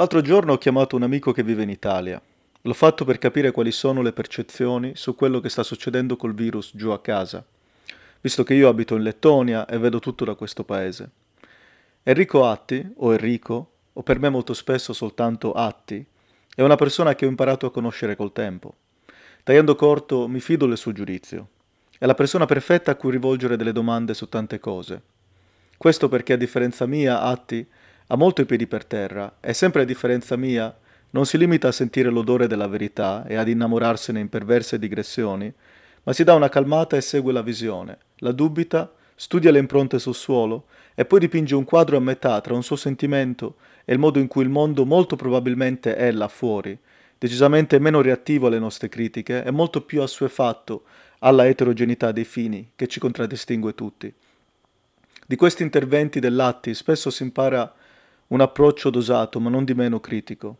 L'altro giorno ho chiamato un amico che vive in Italia. L'ho fatto per capire quali sono le percezioni su quello che sta succedendo col virus giù a casa, visto che io abito in Lettonia e vedo tutto da questo paese. Enrico Atti, o Enrico, o per me molto spesso soltanto Atti, è una persona che ho imparato a conoscere col tempo. Tagliando corto, mi fido del suo giudizio. È la persona perfetta a cui rivolgere delle domande su tante cose. Questo perché a differenza mia, Atti, ha molto i piedi per terra. E sempre a differenza mia. Non si limita a sentire l'odore della verità e ad innamorarsene in perverse digressioni, ma si dà una calmata e segue la visione, la dubita, studia le impronte sul suolo e poi dipinge un quadro a metà tra un suo sentimento e il modo in cui il mondo molto probabilmente è là fuori, decisamente meno reattivo alle nostre critiche e molto più assuefatto alla eterogeneità dei fini che ci contraddistingue tutti. Di questi interventi dell'Atti spesso si impara un approccio dosato ma non di meno critico.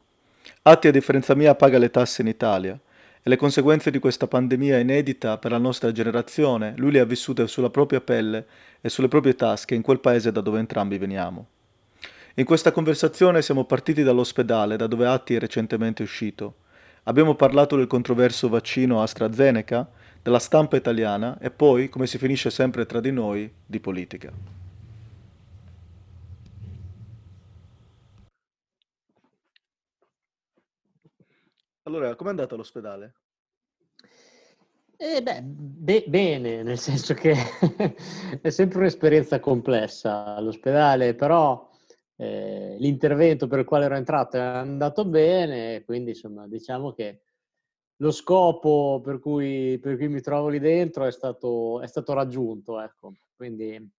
Atti a differenza mia paga le tasse in Italia e le conseguenze di questa pandemia inedita per la nostra generazione lui le ha vissute sulla propria pelle e sulle proprie tasche in quel paese da dove entrambi veniamo. In questa conversazione siamo partiti dall'ospedale da dove Atti è recentemente uscito. Abbiamo parlato del controverso vaccino AstraZeneca, della stampa italiana e poi, come si finisce sempre tra di noi, di politica. Allora, com'è andata all'ospedale? Eh beh, be- bene, nel senso che è sempre un'esperienza complessa all'ospedale, però eh, l'intervento per il quale ero entrato è andato bene, quindi insomma diciamo che lo scopo per cui, per cui mi trovo lì dentro è stato, è stato raggiunto, ecco, quindi,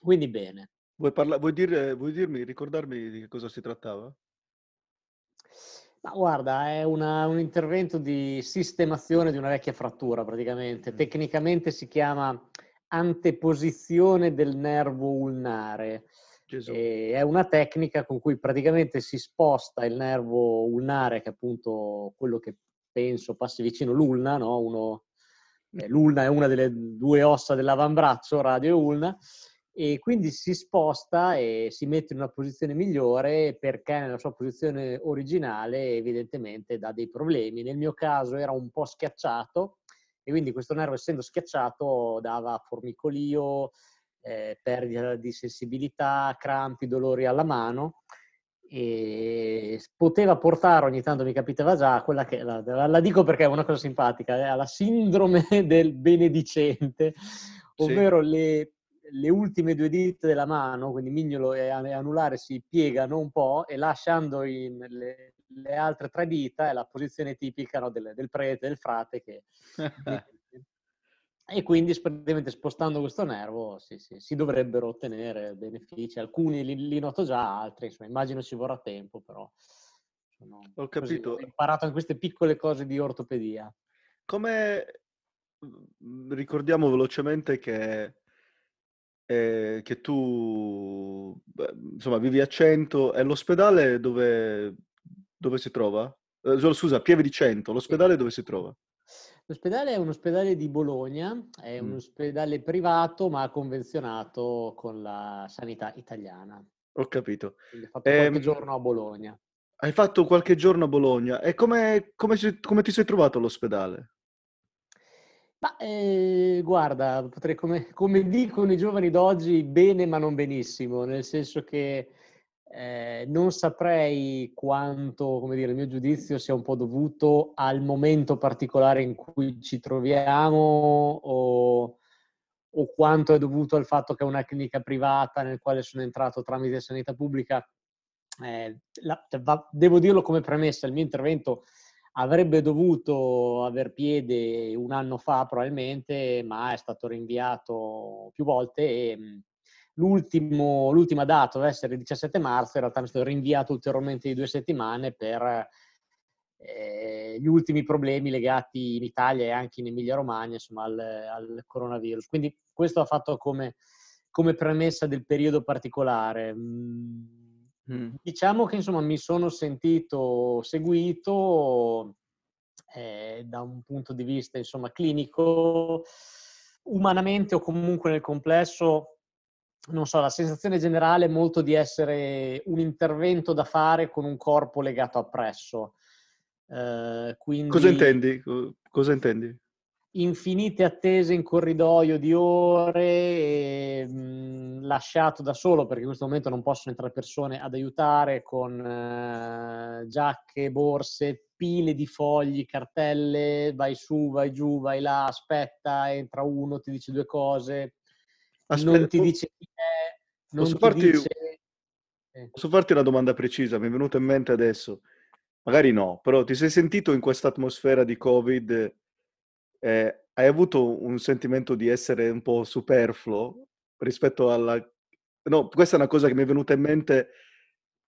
quindi bene. Vuoi, parla- vuoi, dire, vuoi dirmi, ricordarmi di che cosa si trattava? Ma guarda, è una, un intervento di sistemazione di una vecchia frattura praticamente. Mm. Tecnicamente si chiama anteposizione del nervo ulnare. è una tecnica con cui praticamente si sposta il nervo ulnare, che è appunto quello che penso passi vicino l'ulna, no? Uno, eh, l'ulna è una delle due ossa dell'avambraccio, radio e ulna, e quindi si sposta e si mette in una posizione migliore perché nella sua posizione originale evidentemente dà dei problemi. Nel mio caso era un po' schiacciato e quindi questo nervo essendo schiacciato dava formicolio, eh, perdita di sensibilità, crampi, dolori alla mano e poteva portare, ogni tanto mi capitava già, quella che la, la dico perché è una cosa simpatica, eh, alla sindrome del benedicente, ovvero sì. le le ultime due dita della mano, quindi mignolo e anulare, si piegano un po' e lasciando le, le, altre tre dita è la posizione tipica no, del, del, prete, del frate. Che... e quindi praticamente spostando questo nervo sì, sì, si dovrebbero ottenere benefici. Alcuni li, li, noto già, altri insomma, immagino ci vorrà tempo, però sono, ho capito. Così, ho imparato in queste piccole cose di ortopedia. Come mhmm, ricordiamo velocemente che Ehm, che tu, beh, insomma, vivi a Cento e l'ospedale dove dove si trova? Ehm, scusa, Pieve di Cento, l'ospedale dove si trova? L'ospedale è un ospedale di Bologna, è un ospedale privato ma convenzionato con la sanità italiana. Ho capito. Quindi ho fatto qualche Ehm giorno a Bologna. hai fatto qualche giorno a Bologna e come come come ti sei trovato all'ospedale? Ma, ehm, guarda, potrei come come dicono i giovani d'oggi, bene ma non benissimo, nel senso che, ehm, non saprei quanto, come dire, il mio giudizio sia un po' dovuto al momento particolare in cui ci troviamo o o quanto è dovuto al fatto che è una clinica privata nel quale sono entrato tramite sanità pubblica. Ehm, la va devo dirlo come premessa, il mio intervento avrebbe dovuto aver piede un anno fa probabilmente, ma è stato rinviato più volte e l'ultimo, l'ultima data deve essere il 17 marzo, in realtà è stato rinviato ulteriormente di due settimane per eh, gli ultimi problemi legati in Italia e anche in Emilia Romagna insomma, al, al coronavirus. Quindi questo ha fatto come, come premessa del periodo particolare. Mm Mh. Diciamo che insomma mi sono sentito seguito, ehm, da un punto di vista insomma clinico, umanamente o comunque nel complesso non so, la sensazione generale è molto di essere un intervento da fare con un corpo legato appresso. Eh, quindi... Cosa intendi? Cosa intendi? Infinite attese in corridoio di ore, e, mh, lasciato da solo perché in questo momento non possono entrare persone ad aiutare con eh, giacche, borse, pile di fogli, cartelle, vai su, vai giù, vai là, aspetta, entra uno, ti dice due cose, Aspetta, non ti dice chi è, non posso, farti, dice... posso farti una domanda precisa, mi è venuta in mente adesso. Magari no, però ti sei sentito in questa atmosfera di Covid eh, hai avuto un sentimento di essere un po' superfluo rispetto alla... No, questa è una cosa che mi è venuta in mente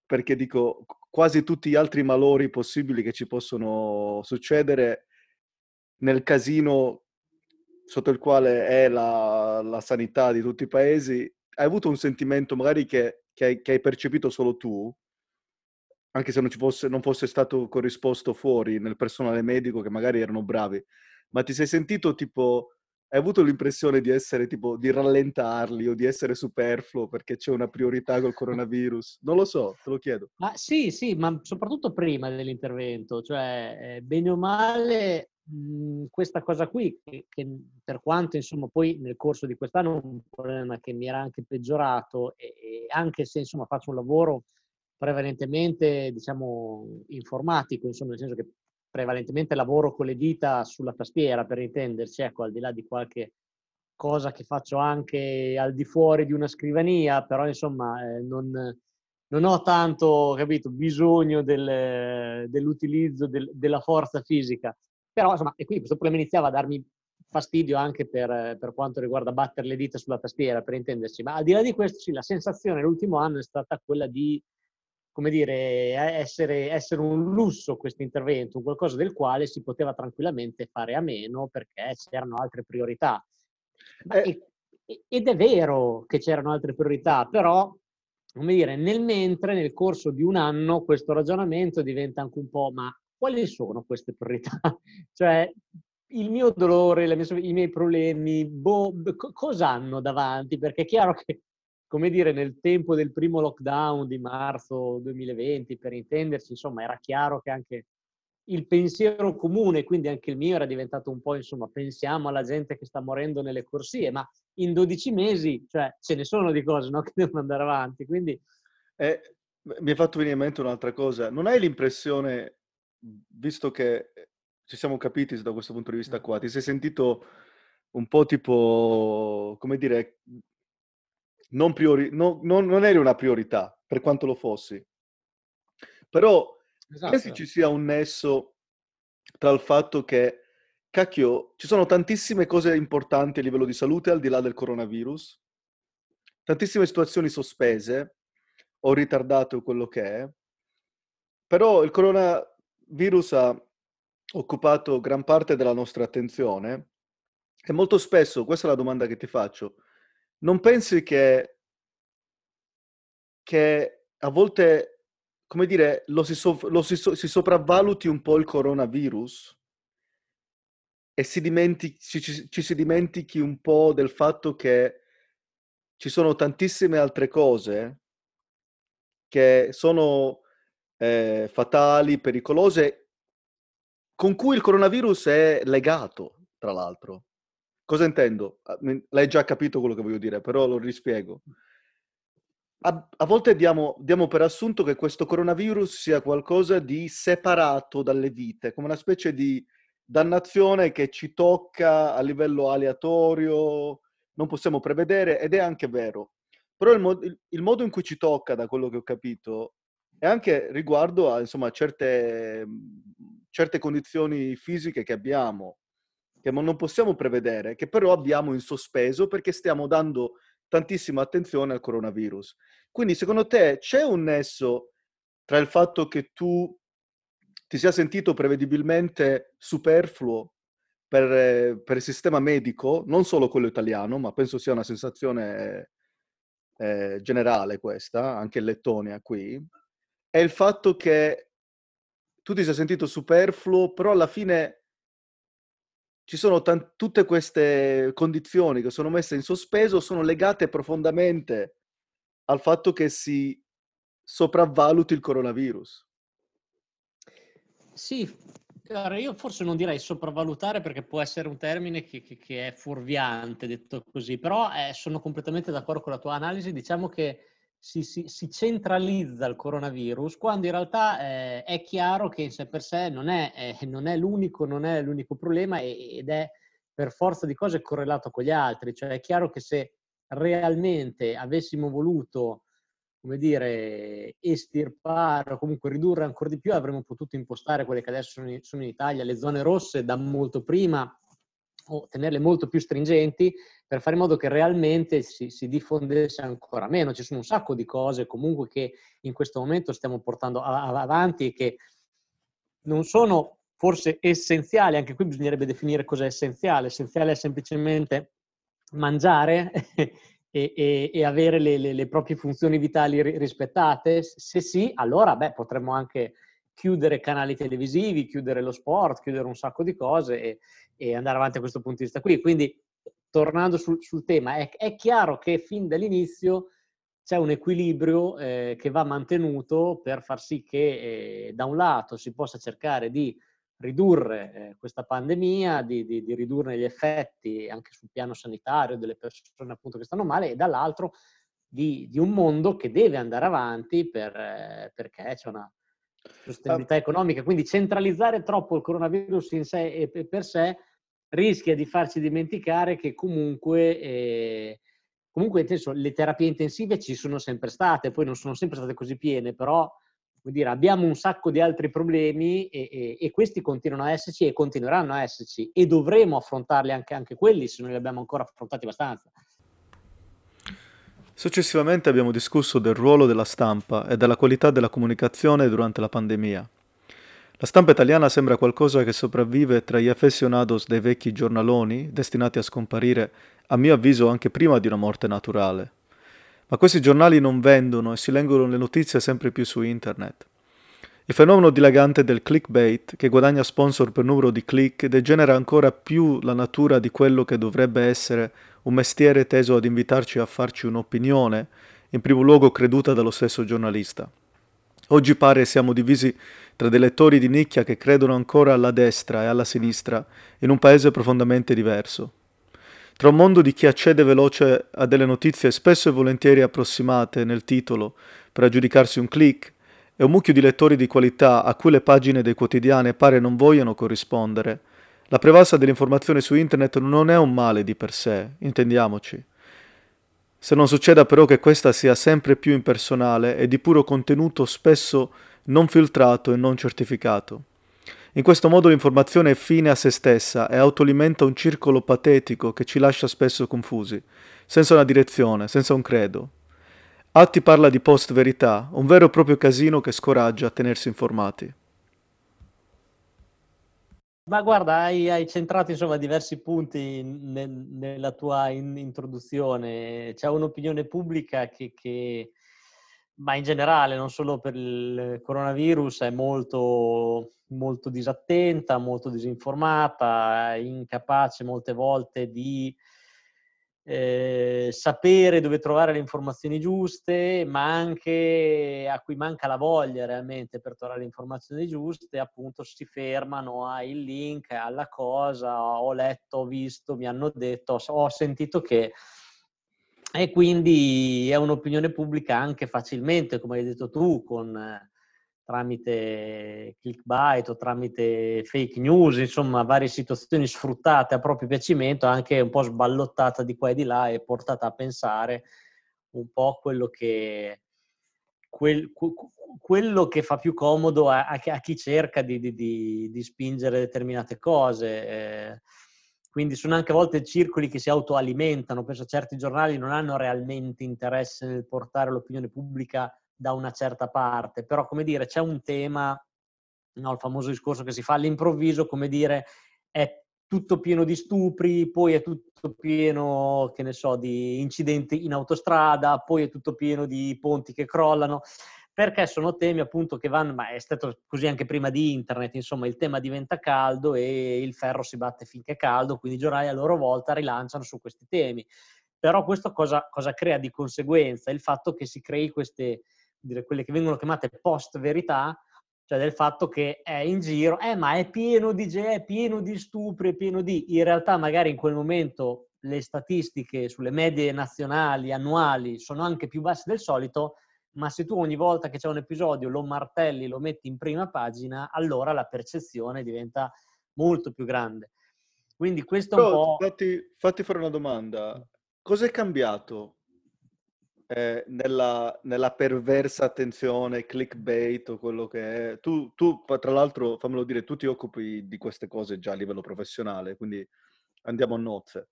perché dico, quasi tutti gli altri malori possibili che ci possono succedere nel casino sotto il quale è la, la sanità di tutti i paesi, hai avuto un sentimento magari che, che, hai, che hai percepito solo tu, anche se non, fosse, non fosse stato corrisposto fuori nel personale medico che magari erano bravi ma ti sei sentito tipo, hai avuto l'impressione di essere tipo, di rallentarli o di essere superfluo perché c'è una priorità col coronavirus? Non lo so, te lo chiedo. Ma sì, sì, ma soprattutto prima dell'intervento, cioè eh, bene o male mh, questa cosa qui, che, che, per quanto insomma poi nel corso di quest'anno è un problema che mi era anche peggiorato e, e anche se insomma faccio un lavoro prevalentemente diciamo informatico, insomma nel senso che prevalentemente lavoro con le dita sulla tastiera, per intenderci, ecco, al di là di qualche cosa che faccio anche al di fuori di una scrivania, però insomma eh, non, non, ho tanto, capito, bisogno del, dell'utilizzo del, della forza fisica. Però insomma, e quindi questo problema iniziava a darmi fastidio anche per, per, quanto riguarda battere le dita sulla tastiera, per intenderci. Ma al di là di questo, sì, la sensazione l'ultimo anno è stata quella di come dire, essere, essere un lusso questo intervento, qualcosa del quale si poteva tranquillamente fare a meno perché c'erano altre priorità. Eh. ed è vero che c'erano altre priorità, però, come dire, nel mentre, nel corso di un anno, questo ragionamento diventa anche un po', ma quali sono queste priorità? cioè, il mio dolore, mie, i miei problemi, boh, cosa hanno davanti? Perché è chiaro che come dire, nel tempo del primo lockdown di marzo 2020, per intenderci, insomma, era chiaro che anche il pensiero comune, quindi anche il mio, era diventato un po', insomma, pensiamo alla gente che sta morendo nelle corsie, ma in 12 mesi, cioè, ce ne sono di cose, no? Che devono andare avanti, quindi... Eh, mi è fatto venire in mente un'altra cosa. Non hai l'impressione, visto che ci siamo capiti da questo punto di vista qua, ti sei sentito un po' tipo, come dire, non, priori- no, no, non eri una priorità, per quanto lo fossi. Però esatto. pensi ci sia un nesso tra il fatto che, cacchio, ci sono tantissime cose importanti a livello di salute al di là del coronavirus, tantissime situazioni sospese o ritardate o quello che è, però il coronavirus ha occupato gran parte della nostra attenzione e molto spesso, questa è la domanda che ti faccio, non pensi che, che a volte, come dire, lo, si, so, lo si, so, si, sopravvaluti un po' il coronavirus e si dimentichi, ci, ci, si dimentichi un po' del fatto che ci sono tantissime altre cose che sono eh, fatali, pericolose, con cui il coronavirus è legato, tra l'altro. Cosa intendo? Ah, l'hai già capito quello che voglio dire, però lo rispiego. A, a volte diamo, diamo, per assunto che questo coronavirus sia qualcosa di separato dalle vite, come una specie di dannazione che ci tocca a livello aleatorio, non possiamo prevedere, ed è anche vero. Però il, mod- il, modo in cui ci tocca, da quello che ho capito, è anche riguardo a insomma, certe, certe condizioni fisiche che abbiamo che non possiamo prevedere, che però abbiamo in sospeso perché stiamo dando tantissima attenzione al coronavirus. Quindi secondo te c'è un nesso tra il fatto che tu ti sia sentito prevedibilmente superfluo per, per il sistema medico, non solo quello italiano, ma penso sia una sensazione eh, generale questa, anche in Lettonia qui, è il fatto che tu ti sei sentito superfluo, però alla fine ci sono t- tutte queste condizioni che sono messe in sospeso, sono legate profondamente al fatto che si sopravvaluti il coronavirus. Sì, io forse non direi sopravvalutare perché può essere un termine che, che, che è fuorviante detto così, però eh, sono completamente d'accordo con la tua analisi. Diciamo che si, si, si centralizza il coronavirus quando in realtà eh, è chiaro che in sé per sé non è, eh, non è, l'unico, non è l'unico problema ed è per forza di cose correlato con gli altri. Cioè è chiaro che se realmente avessimo voluto come dire, estirpare o comunque ridurre ancora di più, avremmo potuto impostare quelle che adesso sono in, sono in Italia, le zone rosse da molto prima o tenerle molto più stringenti per fare in modo che realmente si, si, diffondesse ancora meno. Ci sono un sacco di cose comunque che in questo momento stiamo portando avanti e che non sono forse essenziali, anche qui bisognerebbe definire cosa è essenziale. Essenziale è semplicemente mangiare e, e, e avere le, le, le, proprie funzioni vitali rispettate? Se sì, allora beh, potremmo anche chiudere canali televisivi, chiudere lo sport, chiudere un sacco di cose e, e andare avanti a questo punto di vista qui. Quindi, tornando sul, sul tema, è, è, chiaro che fin dall'inizio c'è un equilibrio eh, che va mantenuto per far sì che eh, da un lato si possa cercare di ridurre eh, questa pandemia, di, di, di, ridurre gli effetti anche sul piano sanitario delle persone appunto che stanno male e dall'altro di, di un mondo che deve andare avanti per, eh, perché c'è una sostenibilità ah. economica. Quindi centralizzare troppo il coronavirus in sé e per sé rischia di farci dimenticare che comunque, eh, comunque senso, le terapie intensive ci sono sempre state, poi non sono sempre state così piene, però dire, abbiamo un sacco di altri problemi e, e, e, questi continuano a esserci e continueranno a esserci e dovremo affrontarli anche, anche quelli se non li abbiamo ancora affrontati abbastanza. Successivamente abbiamo discusso del ruolo della stampa e della qualità della comunicazione durante la pandemia. La stampa italiana sembra qualcosa che sopravvive tra gli affezionados dei vecchi giornaloni, destinati a scomparire, a mio avviso, anche prima di una morte naturale. Ma questi giornali non vendono e si leggono le notizie sempre più su internet. Il fenomeno dilagante del clickbait, che guadagna sponsor per numero di click, degenera ancora più la natura di quello che dovrebbe essere un mestiere teso ad invitarci a farci un'opinione, in primo luogo creduta dallo stesso giornalista. Oggi pare siamo divisi tra dei lettori di nicchia che credono ancora alla destra e alla sinistra, in un paese profondamente diverso. Tra un mondo di chi accede veloce a delle notizie spesso e volentieri approssimate nel titolo per aggiudicarsi un click, e un mucchio di lettori di qualità a cui le pagine dei quotidiani pare non vogliano corrispondere, la prevalsa dell'informazione su internet non è un male di per sé, intendiamoci. Se non succeda però che questa sia sempre più impersonale e di puro contenuto spesso non filtrato e non certificato. In questo modo l'informazione è fine a se stessa e autoalimenta un circolo patetico che ci lascia spesso confusi, senza una direzione, senza un credo. Atti parla di post-verità, un vero e proprio casino che scoraggia a tenersi informati. Ma guarda, hai, hai centrato insomma diversi punti nel, nella tua in, introduzione. C'è un'opinione pubblica che, che, ma in generale, non solo per il coronavirus, è molto, molto disattenta, molto disinformata, incapace molte volte di eh, sapere dove trovare le informazioni giuste, ma anche a cui manca la voglia realmente per trovare le informazioni giuste, appunto si fermano al link, alla cosa, ho letto, ho visto, mi hanno detto, ho sentito che... E quindi è un'opinione pubblica anche facilmente, come hai detto tu, con tramite clickbait o tramite fake news, insomma varie situazioni sfruttate a proprio piacimento, anche un po' sballottata di qua e di là e portata a pensare un po' quello che, quel, quello che fa più comodo a, a chi cerca di, di, di, spingere determinate cose. Eh, quindi sono anche a volte circoli che si autoalimentano, penso a certi giornali non hanno realmente interesse nel portare l'opinione pubblica da una certa parte, però come dire c'è un tema, no, il famoso discorso che si fa all'improvviso, come dire è tutto pieno di stupri, poi è tutto pieno, che ne so, di incidenti in autostrada, poi è tutto pieno di ponti che crollano. Perché sono temi appunto che vanno, ma è stato così anche prima di internet, insomma il tema diventa caldo e il ferro si batte finché è caldo, quindi i giornali a loro volta rilanciano su questi temi. Però questo cosa, cosa crea di conseguenza? Il fatto che si crei queste, dire, quelle che vengono chiamate post-verità, cioè del fatto che è in giro, eh ma è pieno di, è pieno di stupri, è pieno di... In realtà magari in quel momento le statistiche sulle medie nazionali, annuali, sono anche più basse del solito, ma se tu ogni volta che c'è un episodio lo martelli, lo metti in prima pagina, allora la percezione diventa molto più grande. Quindi questo è un po'... Fatti, fatti fare una domanda. Cos'è cambiato eh, nella, nella, perversa attenzione, clickbait o quello che è? Tu, tu, tra l'altro, fammelo dire, tu ti occupi di queste cose già a livello professionale, quindi andiamo a nozze.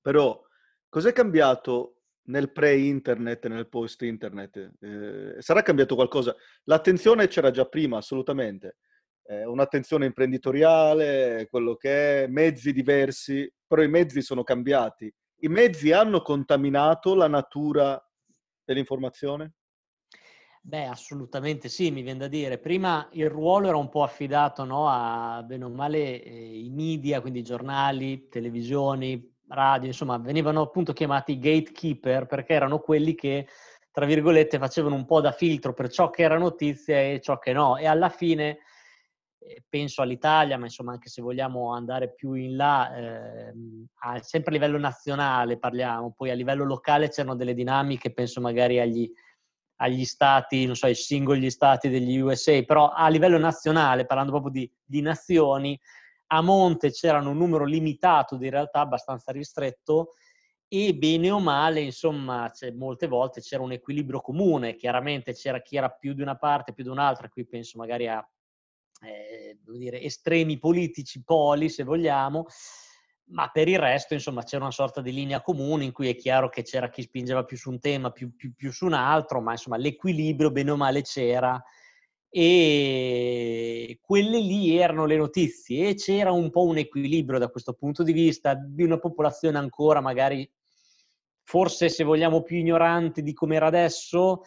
Però, cos'è cambiato nel pre-internet e nel post-internet? Eh, sarà cambiato qualcosa? L'attenzione c'era già prima, assolutamente. Eh, un'attenzione imprenditoriale, quello che è, mezzi diversi, però i mezzi sono cambiati. I mezzi hanno contaminato la natura dell'informazione? Beh, assolutamente sì, mi viene da dire. Prima il ruolo era un po' affidato no, a, bene o male, eh, i media, quindi giornali, televisioni, radio, insomma, venivano appunto chiamati gatekeeper perché erano quelli che, tra virgolette, facevano un po' da filtro per ciò che era notizia e ciò che no. E alla fine, eh, penso all'Italia, ma insomma, anche se vogliamo andare più in là, eh, sempre a livello nazionale parliamo, poi a livello locale c'erano delle dinamiche, penso magari agli, agli stati, non so, ai singoli stati degli USA, però a livello nazionale, parlando proprio di, di nazioni, a monte c'erano un numero limitato di realtà abbastanza ristretto e bene o male, insomma, molte volte c'era un equilibrio comune, chiaramente c'era chi era più di una parte, più di un'altra, qui penso magari a eh, dire, estremi politici, poli se vogliamo, ma per il resto, insomma, c'era una sorta di linea comune in cui è chiaro che c'era chi spingeva più su un tema, più, più, più su un altro, ma insomma l'equilibrio bene o male c'era e quelle lì erano le notizie e c'era un po' un equilibrio da questo punto di vista di una popolazione ancora magari forse se vogliamo più ignorante di come era adesso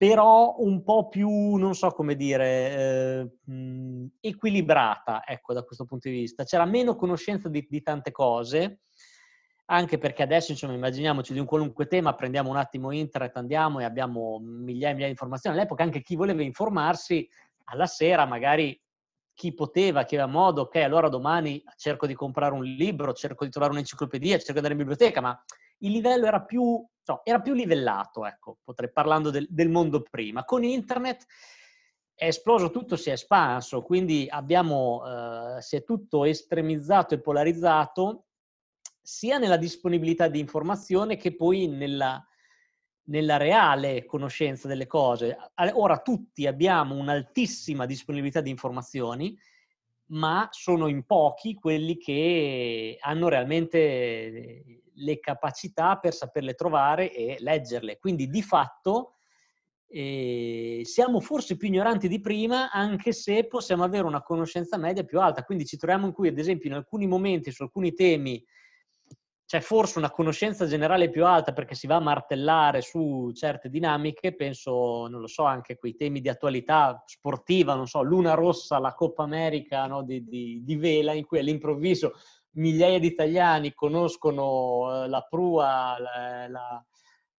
però un po' più, non so come dire, eh, equilibrata, ecco, da questo punto di vista. C'era meno conoscenza di, di tante cose, anche perché adesso, insomma, immaginiamoci di un qualunque tema, prendiamo un attimo internet, andiamo e abbiamo migliaia e migliaia di informazioni. All'epoca anche chi voleva informarsi, alla sera magari chi poteva, chi aveva modo, ok, allora domani cerco di comprare un libro, cerco di trovare un'enciclopedia, cerco di andare in biblioteca, ma il livello era più, no, era più livellato, ecco, potrei parlando del, del mondo prima. Con internet è esploso tutto, si è espanso, quindi abbiamo, eh, si è tutto estremizzato e polarizzato sia nella disponibilità di informazione che poi nella, nella reale conoscenza delle cose. Ora tutti abbiamo un'altissima disponibilità di informazioni, ma sono in pochi quelli che hanno realmente le capacità per saperle trovare e leggerle. Quindi di fatto eh, siamo forse più ignoranti di prima, anche se possiamo avere una conoscenza media più alta. Quindi ci troviamo in cui, ad esempio, in alcuni momenti, su alcuni temi, c'è forse una conoscenza generale più alta perché si va a martellare su certe dinamiche, penso, non lo so, anche quei temi di attualità sportiva, non so, Luna Rossa, la Coppa America no, di, di, di, vela, in cui all'improvviso migliaia di italiani conoscono eh, la prua, la, la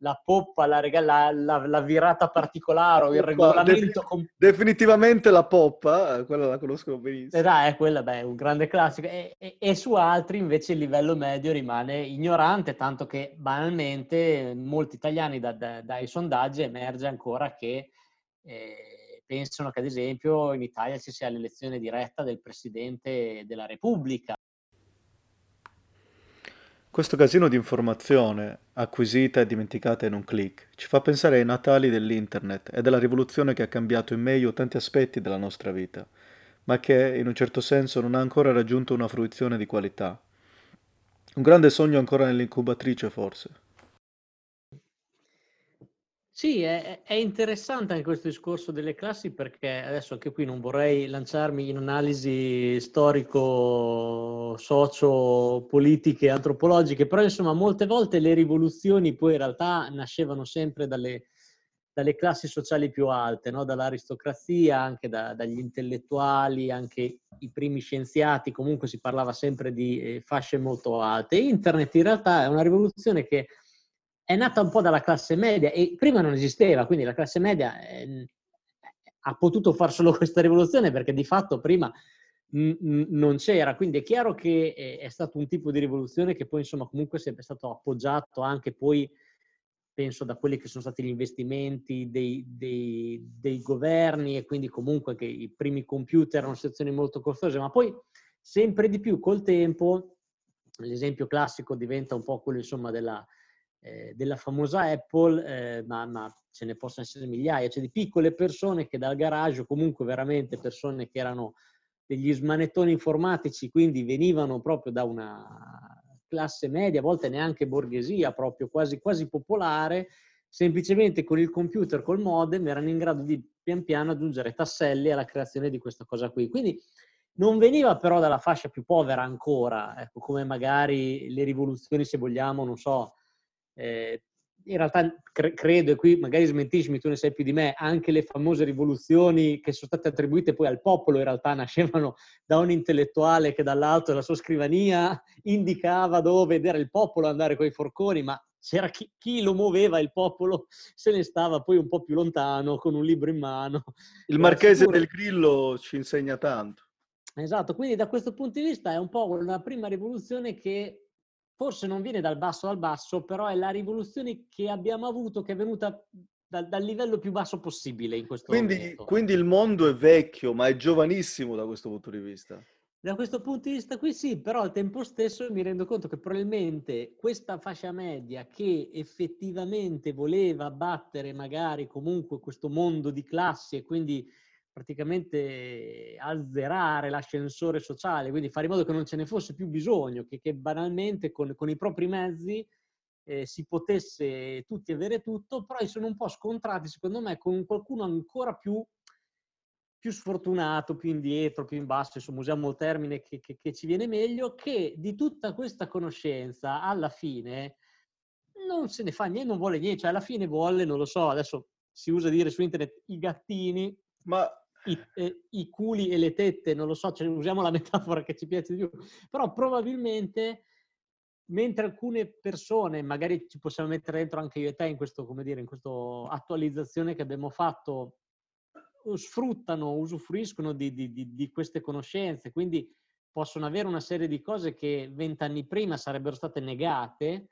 la poppa, la, la, la, la virata particolare o il regolamento... De- definitivamente la poppa, eh, quella la conosco benissimo. Eh dai, quella beh, è un grande classico. E, e, e, su altri invece il livello medio rimane ignorante, tanto che banalmente molti italiani da, da, dai sondaggi emerge ancora che eh, pensano che ad esempio in Italia ci sia l'elezione diretta del Presidente della Repubblica. Questo casino di informazione, acquisita e dimenticata in un clic, ci fa pensare ai natali dell'internet e della rivoluzione che ha cambiato in meglio tanti aspetti della nostra vita, ma che, in un certo senso, non ha ancora raggiunto una fruizione di qualità. Un grande sogno ancora nell'incubatrice, forse. Sì, è, è interessante anche questo discorso delle classi perché adesso anche qui non vorrei lanciarmi in analisi storico, socio, politiche, antropologiche, però insomma molte volte le rivoluzioni poi in realtà nascevano sempre dalle, dalle classi sociali più alte, no? dall'aristocrazia, anche da, dagli intellettuali, anche i primi scienziati, comunque si parlava sempre di eh, fasce molto alte. Internet in realtà è una rivoluzione che è nata un po' dalla classe media e prima non esisteva, quindi la classe media eh, ha potuto fare solo questa rivoluzione perché di fatto prima non c'era, quindi è chiaro che è, è stato un tipo di rivoluzione che poi insomma comunque è sempre stato appoggiato anche poi penso da quelli che sono stati gli investimenti dei, dei, dei governi e quindi comunque che i primi computer erano situazioni molto costose, ma poi sempre di più col tempo, l'esempio classico diventa un po' quello insomma della, eh, della famosa Apple, eh, ma, ma, ce ne possono essere migliaia, cioè di piccole persone che dal garage o comunque veramente persone che erano degli smanettoni informatici, quindi venivano proprio da una classe media, a volte neanche borghesia, proprio quasi, quasi popolare, semplicemente con il computer, col modem, erano in grado di pian piano aggiungere tasselli alla creazione di questa cosa qui. Quindi non veniva però dalla fascia più povera ancora, ecco, come magari le rivoluzioni, se vogliamo, non so, eh, in realtà cre- credo, e qui magari smentiscimi, tu ne sai più di me, anche le famose rivoluzioni che sono state attribuite poi al popolo in realtà nascevano da un intellettuale che dall'alto della sua scrivania indicava dove era il popolo andare con i forconi, ma c'era chi, chi, lo muoveva, il popolo se ne stava poi un po' più lontano con un libro in mano. Il marchese del Grillo ci insegna tanto. Esatto, quindi da questo punto di vista è un po' una prima rivoluzione che forse non viene dal basso al basso, però è la rivoluzione che abbiamo avuto, che è venuta dal, dal livello più basso possibile in questo quindi, momento. Quindi il mondo è vecchio, ma è giovanissimo da questo punto di vista. Da questo punto di vista qui sì, però al tempo stesso mi rendo conto che probabilmente questa fascia media che effettivamente voleva battere magari comunque questo mondo di classi e quindi praticamente azzerare l'ascensore sociale, quindi fare in modo che non ce ne fosse più bisogno, che, che banalmente con, con, i propri mezzi eh, si potesse tutti avere tutto, però sono un po' scontrati secondo me con qualcuno ancora più, più sfortunato, più indietro, più in basso, insomma usiamo il termine che, che, che ci viene meglio, che di tutta questa conoscenza alla fine non se ne fa niente, non vuole niente, cioè alla fine vuole, non lo so, adesso si usa dire su internet i gattini, ma i, eh, i, culi e le tette, non lo so, cioè, usiamo la metafora che ci piace di più, però probabilmente mentre alcune persone, magari ci possiamo mettere dentro anche io e te in questo, come dire, in questa attualizzazione che abbiamo fatto, sfruttano, usufruiscono di, di, di, di queste conoscenze, quindi possono avere una serie di cose che vent'anni prima sarebbero state negate,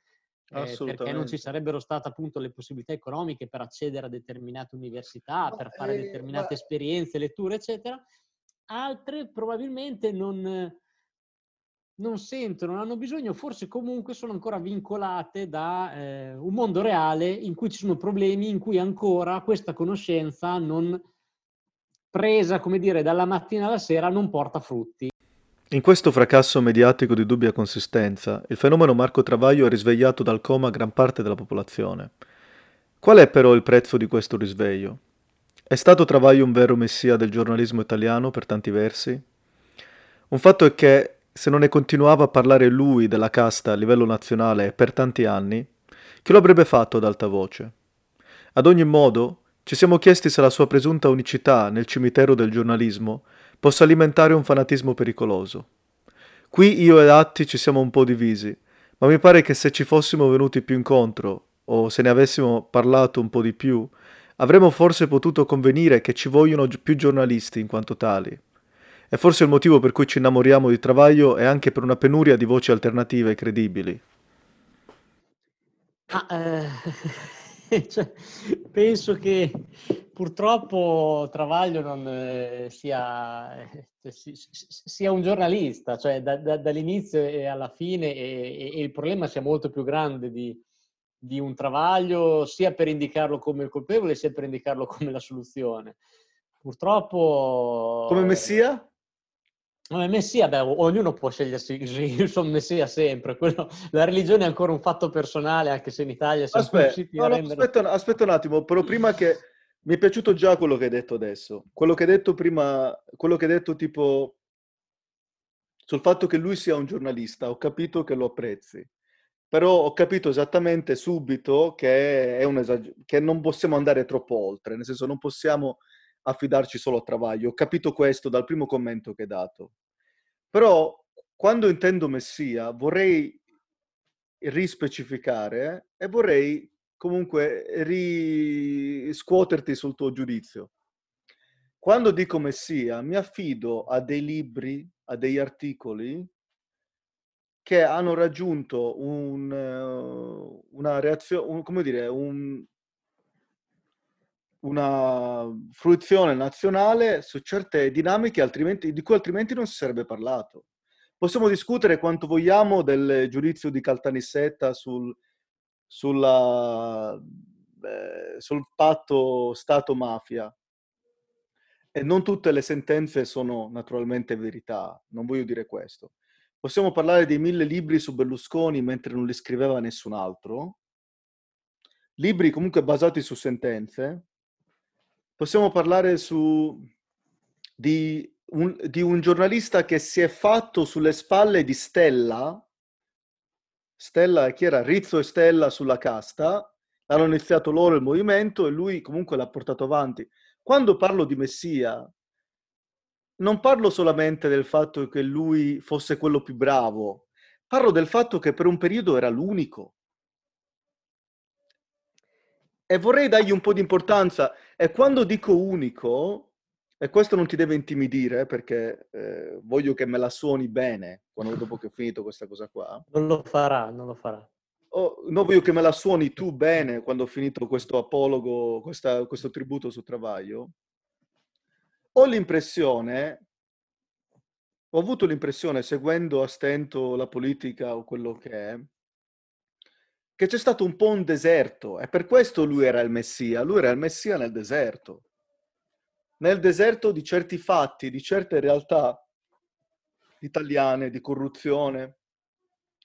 eh, perché non ci sarebbero state appunto le possibilità economiche per accedere a determinate università, per fare eh, determinate ma... esperienze, letture, eccetera. Altre probabilmente non, non sentono, non hanno bisogno, forse comunque sono ancora vincolate da eh, un mondo reale in cui ci sono problemi, in cui ancora questa conoscenza non presa, come dire, dalla mattina alla sera non porta frutti. In questo fracasso mediatico di dubbia consistenza, il fenomeno Marco Travaglio ha risvegliato dal coma gran parte della popolazione. Qual è però il prezzo di questo risveglio? È stato Travaglio un vero messia del giornalismo italiano per tanti versi? Un fatto è che, se non ne continuava a parlare lui della casta a livello nazionale per tanti anni, chi lo avrebbe fatto ad alta voce? Ad ogni modo, ci siamo chiesti se la sua presunta unicità nel cimitero del giornalismo possa alimentare un fanatismo pericoloso. Qui io e Atti ci siamo un po' divisi, ma mi pare che se ci fossimo venuti più incontro, o se ne avessimo parlato un po' di più, avremmo forse potuto convenire che ci vogliono più giornalisti in quanto tali. E forse il motivo per cui ci innamoriamo di Travaglio è anche per una penuria di voci alternative credibili. Ah, eh, cioè, penso che purtroppo Travaglio non eh, sia, eh, sia, un giornalista, cioè da, da, dall'inizio e alla fine e, e, il problema sia molto più grande di, di, un Travaglio sia per indicarlo come il colpevole sia per indicarlo come la soluzione. Purtroppo... Come Messia? Come Messia, beh, ognuno può scegliersi il suo Messia sempre. Quello, la religione è ancora un fatto personale, anche se in Italia siamo aspetta, riusciti no, a rendere... aspetta, aspetta un attimo, però prima che... Mi è piaciuto già quello che hai detto adesso. Quello che hai detto prima, quello che hai detto tipo sul fatto che lui sia un giornalista, ho capito che lo apprezzi. però ho capito esattamente subito che, è un esag- che non possiamo andare troppo oltre, nel senso non possiamo affidarci solo a Travaglio. Ho capito questo dal primo commento che hai dato. Però quando intendo Messia vorrei rispecificare e vorrei comunque riscuoterti sul tuo giudizio. Quando dico Messia mi affido a dei libri, a degli articoli che hanno raggiunto un, uh, una reazione, un, come dire, un, una fruizione nazionale su certe dinamiche di cui altrimenti non si sarebbe parlato. Possiamo discutere quanto vogliamo del giudizio di Caltanissetta sul, sulla, eh, sul patto Stato-mafia. E non tutte le sentenze sono naturalmente verità, non voglio dire questo. Possiamo parlare dei mille libri su Berlusconi mentre non li scriveva nessun altro. Libri comunque basati su sentenze. Possiamo parlare su, di, un, di un giornalista che si è fatto sulle spalle di Stella. Stella, chi era? Rizzo e Stella sulla casta. Hanno iniziato loro il movimento e lui comunque l'ha portato avanti. Quando parlo di Messia, non parlo solamente del fatto che lui fosse quello più bravo, parlo del fatto che per un periodo era l'unico. E vorrei dargli un po' di importanza. E quando dico unico, e questo non ti deve intimidire perché eh, voglio che me la suoni bene quando, dopo che ho finito questa cosa qua. Non lo farà, non lo farà. Oh, no, voglio che me la suoni tu bene quando ho finito questo apologo, questa, questo tributo su Travaglio ho l'impressione, ho avuto l'impressione, seguendo a stento la politica o quello che è, che c'è stato un po' un deserto e per questo lui era il Messia. Lui era il Messia nel deserto. Nel deserto di certi fatti, di certe realtà italiane, di corruzione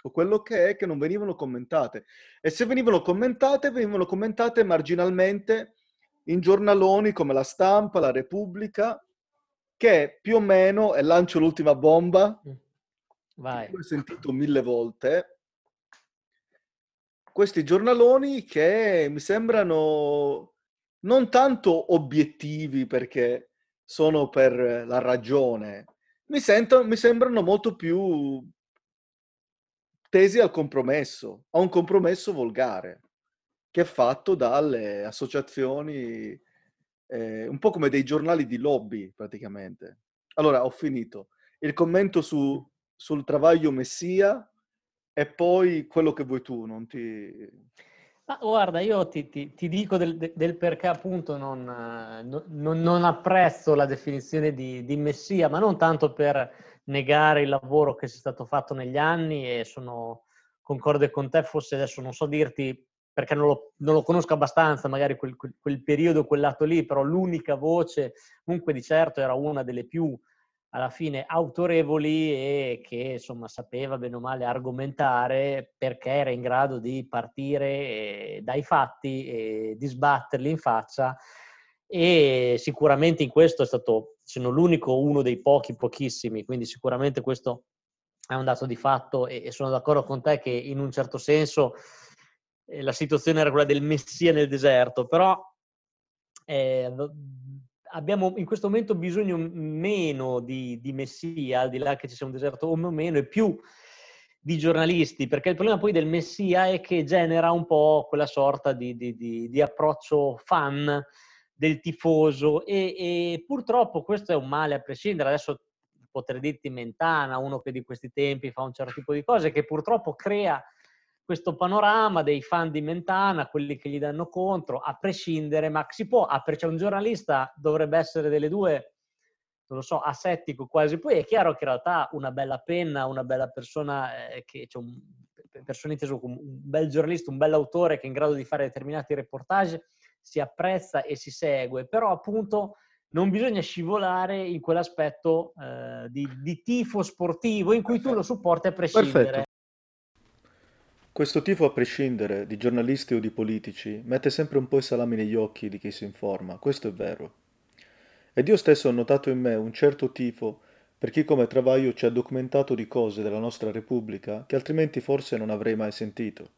o quello che è, che non venivano commentate. E se venivano commentate, venivano commentate marginalmente in giornaloni come La Stampa, La Repubblica, che più o meno, e lancio l'ultima bomba, mm. Vai. che ho sentito mille volte, questi giornaloni che mi sembrano non tanto obiettivi perché sono per la ragione, mi, sento, mi sembrano molto più tesi al compromesso, a un compromesso volgare che è fatto dalle associazioni, eh, un po' come dei giornali di lobby praticamente. Allora, ho finito. Il commento su, sul Travaglio Messia e poi quello che vuoi tu, non ti... Ma guarda, io ti, ti, ti dico del, del, perché appunto non, non, non, apprezzo la definizione di, di, Messia, ma non tanto per negare il lavoro che sia stato fatto negli anni e sono concorde con te, forse adesso non so dirti perché non lo, non lo, conosco abbastanza, magari quel, quel, quel, periodo, quel lato lì, però l'unica voce, comunque di certo era una delle più alla fine autorevoli e che insomma sapeva bene o male argomentare perché era in grado di partire eh, dai fatti e di sbatterli in faccia. E sicuramente in questo è stato, se non l'unico, uno dei pochi, pochissimi, quindi sicuramente questo è un dato di fatto e, sono d'accordo con te che in un certo senso la situazione era quella del Messia nel deserto, però eh, abbiamo in questo momento bisogno meno di, di, Messia, al di là che ci sia un deserto o meno, e più di giornalisti, perché il problema poi del Messia è che genera un po' quella sorta di, di, di approccio fan del tifoso e, e, purtroppo questo è un male a prescindere. Adesso potrei dirti Mentana, uno che di questi tempi fa un certo tipo di cose, che purtroppo crea questo panorama dei fan di Mentana, quelli che gli danno contro, a prescindere, ma si può, cioè un giornalista dovrebbe essere delle due, non lo so, asettico quasi, poi è chiaro che in realtà una bella penna, una bella persona, eh, che, cioè un, persona inteso un bel giornalista, un bel autore che è in grado di fare determinati reportage, si apprezza e si segue, però appunto non bisogna scivolare in quell'aspetto eh, di, di, tifo sportivo in cui tu lo supporti a prescindere. Perfetto. Questo tifo, a prescindere di giornalisti o di politici, mette sempre un po' i salami negli occhi di chi si informa, questo è vero. Ed io stesso ho notato in me un certo tifo per chi come Travaglio ci ha documentato di cose della nostra Repubblica che altrimenti forse non avrei mai sentito.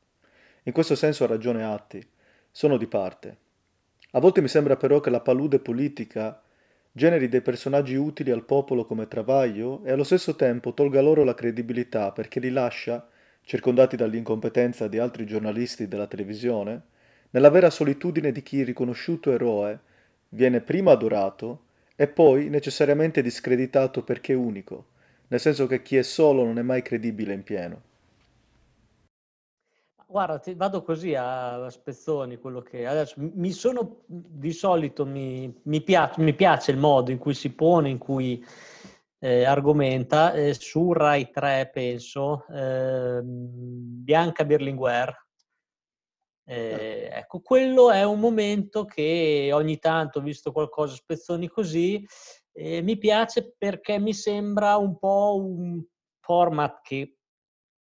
In questo senso ha ragione Atti, sono di parte. A volte mi sembra però che la palude politica generi dei personaggi utili al popolo come Travaglio e allo stesso tempo tolga loro la credibilità perché li lascia, circondati dall'incompetenza di altri giornalisti della televisione, nella vera solitudine di chi riconosciuto eroe viene prima adorato e poi necessariamente discreditato perché unico, nel senso che chi è solo non è mai credibile in pieno. Guarda, ti vado così a, spezzoni quello che adesso mi sono di solito mi, mi, piace, mi piace il modo in cui si pone, in cui eh, argomenta eh, su Rai 3, penso, eh, Bianca Berlinguer, eh, ecco, quello è un momento che ogni tanto, ho visto qualcosa, spezzoni così, mi piace perché mi sembra un po' un format che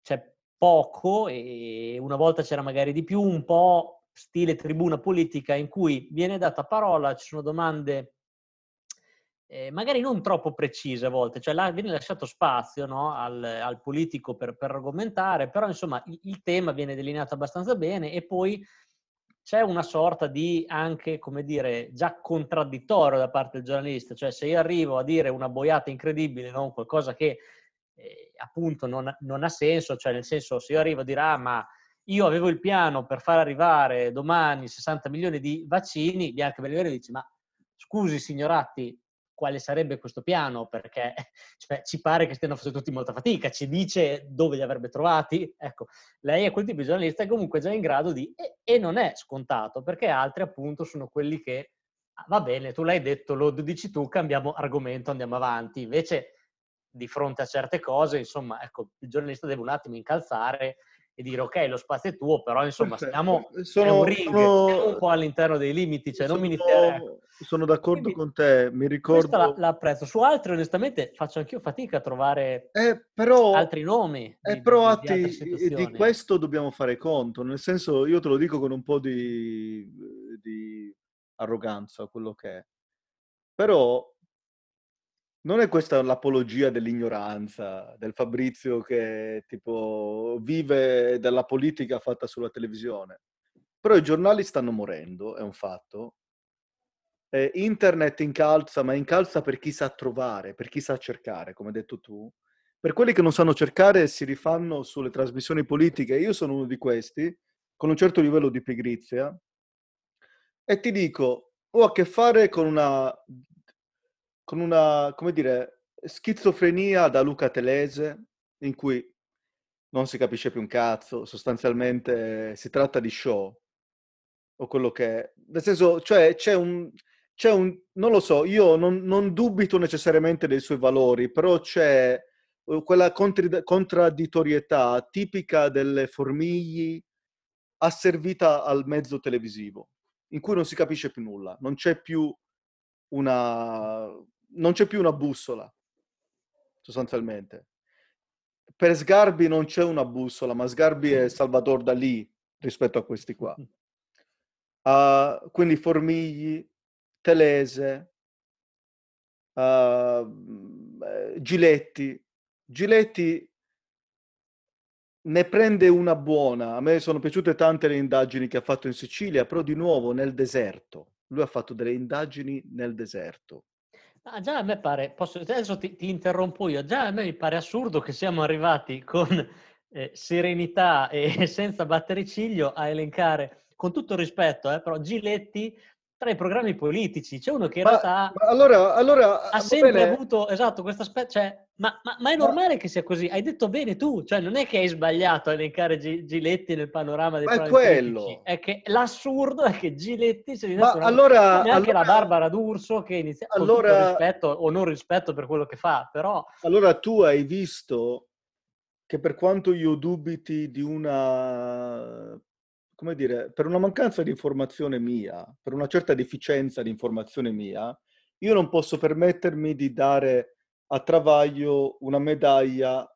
c'è poco e una volta c'era magari di più, un po' stile tribuna politica in cui viene data parola, ci sono domande eh, magari non troppo precise a volte, cioè là viene lasciato spazio no, al, al, politico per, per, argomentare, però insomma il, il, tema viene delineato abbastanza bene e poi c'è una sorta di anche, come dire, già contraddittorio da parte del giornalista, cioè se io arrivo a dire una boiata incredibile, no, qualcosa che eh, appunto non, non, ha senso, cioè nel senso se io arrivo a dire ah ma io avevo il piano per far arrivare domani 60 milioni di vaccini, Bianca Bellieri dice ma scusi signoratti, quale sarebbe questo piano, perché cioè, ci pare che stiano facendo tutti molta fatica, ci dice dove li avrebbe trovati. Ecco, lei è quel tipo di giornalista comunque già in grado di... E, e non è scontato, perché altri appunto sono quelli che, ah, va bene, tu l'hai detto, lo dici tu, cambiamo argomento, andiamo avanti. Invece, di fronte a certe cose, insomma, ecco, il giornalista deve un attimo incalzare e dire ok, lo spazio è tuo, però insomma stiamo sono, un ring, sono, un po' all'interno dei limiti, cioè sono, non mi iniziare... Sono d'accordo Quindi, con te, mi ricordo... La, l'apprezzo. Su altri onestamente faccio anch'io fatica a trovare eh, però, altri nomi. Eh, di, però di, di, di, questo dobbiamo fare conto, nel senso io te lo dico con un po' di, di arroganza, quello che è. Però non è questa l'apologia dell'ignoranza, del Fabrizio che tipo vive della politica fatta sulla televisione. Però i giornali stanno morendo, è un fatto. Eh, internet incalza, ma incalza per chi sa trovare, per chi sa cercare, come hai detto tu. Per quelli che non sanno cercare si rifanno sulle trasmissioni politiche. Io sono uno di questi, con un certo livello di pigrizia. E ti dico, ho a che fare con una con una, come dire, schizofrenia da Luca Telese, in cui non si capisce più un cazzo, sostanzialmente si tratta di show, o quello che è. Nel senso, cioè, c'è un, c'è un non lo so, io non, non dubito necessariamente dei suoi valori, però c'è uh, quella contri- contraddittorietà tipica delle formigli asservita al mezzo televisivo, in cui non si capisce più nulla, non c'è più una, non c'è più una bussola, sostanzialmente. Per Sgarbi non c'è una bussola, ma Sgarbi è Salvador Dalì rispetto a questi qua. Uh, quindi Formigli, Telese, uh, Giletti. Giletti ne prende una buona. A me sono piaciute tante le indagini che ha fatto in Sicilia, però di nuovo nel deserto. Lui ha fatto delle indagini nel deserto. Ah, già a me pare, posso, adesso ti, ti, interrompo io, già a me mi pare assurdo che siamo arrivati con eh, serenità e senza battere ciglio a elencare, con tutto rispetto, eh, però Giletti tra i programmi politici. C'è uno che in ma, realtà ma allora, allora, ha sempre bene. avuto esatto questo aspetto. Cioè, ma, ma, ma, è normale che sia così? Hai detto bene tu, cioè non è che hai sbagliato a elencare G- Giletti nel panorama dei ma è quello. Politici. È che l'assurdo è che Giletti si ma allora, come anche allora, la Barbara D'Urso che inizia allora, rispetto o non rispetto per quello che fa, però Allora tu hai visto che per quanto io dubiti di una come dire, per una mancanza di informazione mia, per una certa deficienza di informazione mia, io non posso permettermi di dare a Travaglio una medaglia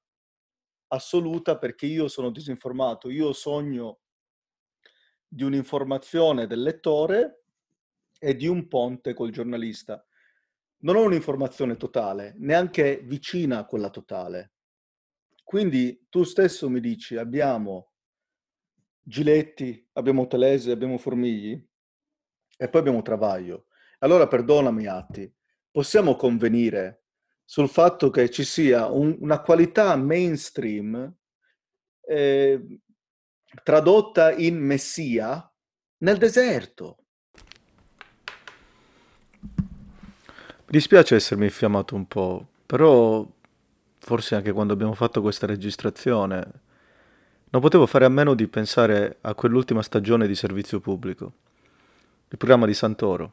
assoluta perché io sono disinformato. Io sogno di un'informazione del lettore e di un ponte col giornalista. non ho un'informazione totale, neanche vicina a quella totale. Quindi tu stesso mi dici, abbiamo Giletti, abbiamo Telese, abbiamo Formigli e poi abbiamo Travaglio. Allora perdonami Atti, possiamo convenire sul fatto che ci sia un, una qualità mainstream eh, tradotta in messia nel deserto. Mi dispiace essermi infiammato un po', però forse anche quando abbiamo fatto questa registrazione non potevo fare a meno di pensare a quell'ultima stagione di servizio pubblico, il programma di Santoro.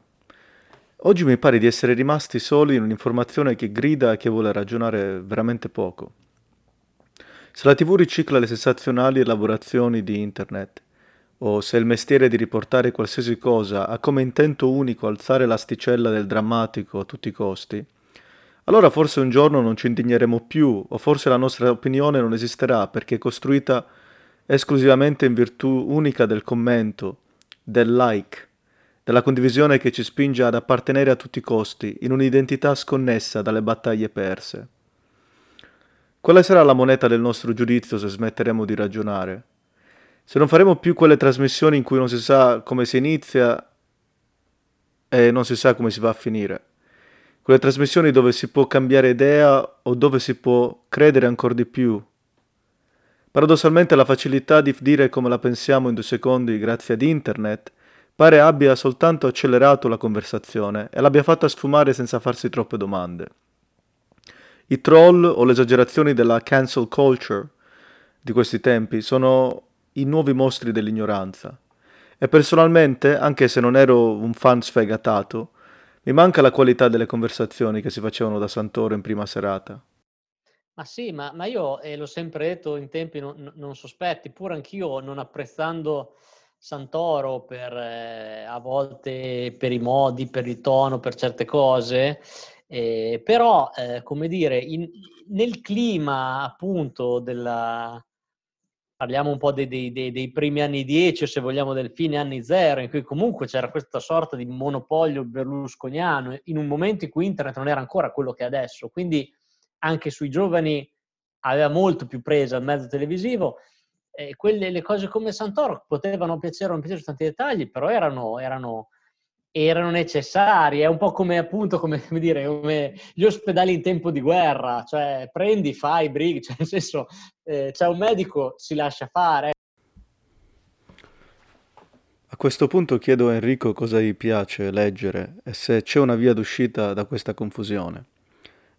Oggi mi pare di essere rimasti soli in un'informazione che grida e che vuole ragionare veramente poco. Se la TV ricicla le sensazionali elaborazioni di internet, o se il mestiere di riportare qualsiasi cosa ha come intento unico alzare l'asticella del drammatico a tutti i costi, allora forse un giorno non ci indigneremo più, o forse la nostra opinione non esisterà perché è costruita esclusivamente in virtù unica del commento, del like, della condivisione che ci spinge ad appartenere a tutti i costi in un'identità sconnessa dalle battaglie perse. Quale sarà la moneta del nostro giudizio se smetteremo di ragionare? Se non faremo più quelle trasmissioni in cui non si sa come si inizia e non si sa come si va a finire. Quelle trasmissioni dove si può cambiare idea o dove si può credere ancora di più. Paradossalmente la facilità di dire come la pensiamo in due secondi grazie ad internet pare abbia soltanto accelerato la conversazione e l'abbia fatta sfumare senza farsi troppe domande. I troll o le esagerazioni della cancel culture di questi tempi sono i nuovi mostri dell'ignoranza. E personalmente, anche se non ero un fan sfegatato, mi manca la qualità delle conversazioni che si facevano da Santoro in prima serata. Ma sì, ma, ma io eh, l'ho sempre detto in tempi non, non, sospetti, pur anch'io non apprezzando Santoro per eh, a volte per i modi, per il tono, per certe cose, eh, però eh, come dire, in, nel clima appunto della, parliamo un po' dei, dei, dei, dei, primi anni 10 o se vogliamo del fine anni 0, in cui comunque c'era questa sorta di monopolio berlusconiano, in un momento in cui internet non era ancora quello che è adesso, quindi anche sui giovani aveva molto più presa il mezzo televisivo. E quelle, le cose come Santoro potevano piacere o non piacere tanti dettagli, però erano, erano erano necessari, è un po' come appunto come, come, dire, come gli ospedali in tempo di guerra, cioè prendi, fai, brighi, cioè nel senso eh, c'è un medico, si lascia fare. A questo punto chiedo a Enrico cosa gli piace leggere e se c'è una via d'uscita da questa confusione.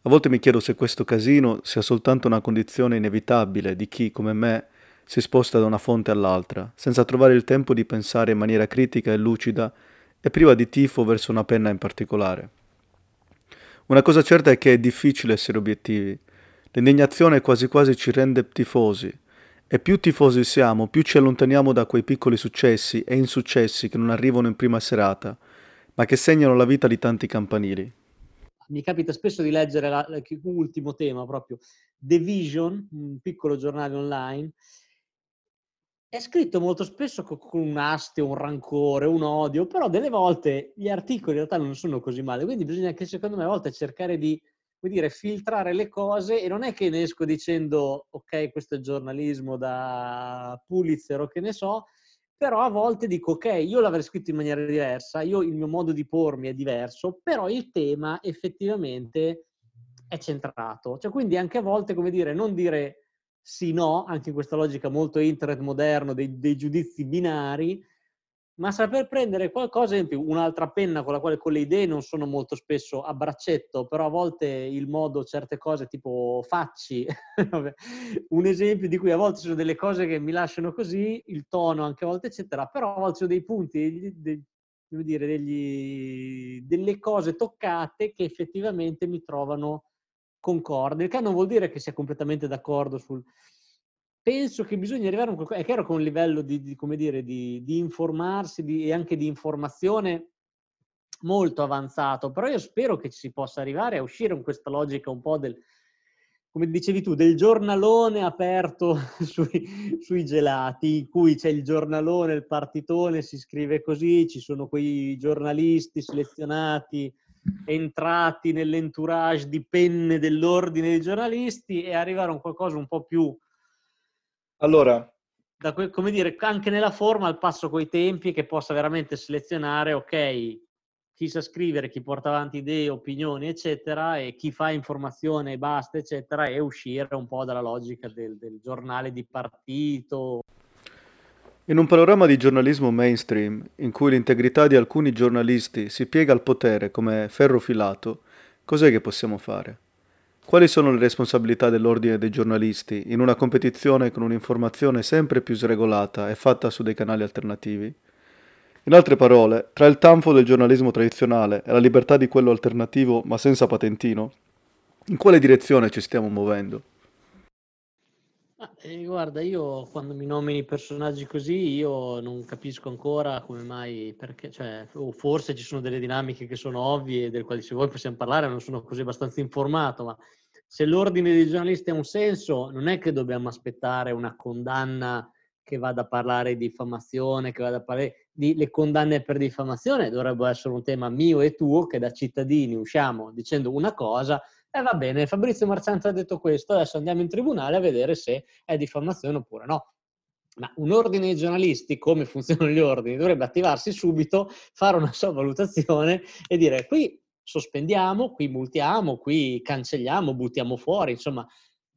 A volte mi chiedo se questo casino sia soltanto una condizione inevitabile di chi, come me, si sposta da una fonte all'altra, senza trovare il tempo di pensare in maniera critica e lucida e priva di tifo verso una penna in particolare. Una cosa certa è che è difficile essere obiettivi. L'indignazione quasi quasi ci rende tifosi, e più tifosi siamo, più ci allontaniamo da quei piccoli successi e insuccessi che non arrivano in prima serata, ma che segnano la vita di tanti campanili. Mi capita spesso di leggere l'ultimo tema proprio, The Vision, un piccolo giornale online, è scritto molto spesso con un astio, un rancore, un odio, però delle volte gli articoli in realtà non sono così male, quindi bisogna anche secondo me a volte cercare di dire, filtrare le cose e non è che ne esco dicendo ok questo è giornalismo da Pulitzer o che ne so, però a volte dico ok io l'avrei scritto in maniera diversa, io il mio modo di pormi è diverso, però il tema effettivamente è centrato, cioè quindi anche a volte come dire non dire sì no, anche in questa logica molto internet moderno dei, dei giudizi binari, ma saper prendere qualcosa, ad esempio un'altra penna con la quale con le idee non sono molto spesso a braccetto, però a volte il modo, certe cose tipo facci, un esempio di cui a volte sono delle cose che mi lasciano così, il tono anche a volte eccetera, però a volte sono dei punti, dei, devo dire, degli, delle cose toccate che effettivamente mi trovano concorde, il che non vuol dire che sia completamente d'accordo sul... Penso che bisogna arrivare a un è chiaro che un livello di, di come dire, di, di informarsi di, e anche di informazione molto avanzato, però io spero che ci si possa arrivare a uscire in questa logica un po' del, come dicevi tu, del giornalone aperto sui, sui, gelati, in cui c'è il giornalone, il partitone, si scrive così, ci sono quei giornalisti selezionati entrati nell'entourage di penne dell'ordine dei giornalisti e arrivare a un qualcosa un po' più... Allora... Da, come dire, anche nella forma al passo coi tempi che possa veramente selezionare, ok, chi sa scrivere, chi porta avanti idee, opinioni, eccetera, e chi fa informazione e basta, eccetera, e uscire un po' dalla logica del, del giornale di partito. In un panorama di giornalismo mainstream, in cui l'integrità di alcuni giornalisti si piega al potere come ferro filato, cos'è che possiamo fare? Quali sono le responsabilità dell'ordine dei giornalisti in una competizione con un'informazione sempre più sregolata e fatta su dei canali alternativi? In altre parole, tra il tanfo del giornalismo tradizionale e la libertà di quello alternativo ma senza patentino, in quale direzione ci stiamo muovendo? Eh, guarda, io quando mi nomini personaggi così, io non capisco ancora come mai, perché, cioè, o forse ci sono delle dinamiche che sono ovvie, delle quali se vuoi possiamo parlare, non sono così abbastanza informato, ma se l'ordine dei giornalisti ha un senso, non è che dobbiamo aspettare una condanna che vada a parlare di diffamazione, che vada a parlare di le condanne per diffamazione, dovrebbe essere un tema mio e tuo che da cittadini usciamo dicendo una cosa eh, va bene, Fabrizio Marcianza ha detto questo, adesso andiamo in tribunale a vedere se è diffamazione oppure no. Ma un ordine di giornalisti, come funzionano gli ordini, dovrebbe attivarsi subito, fare una sua valutazione e dire qui sospendiamo, qui multiamo, qui cancelliamo, buttiamo fuori, insomma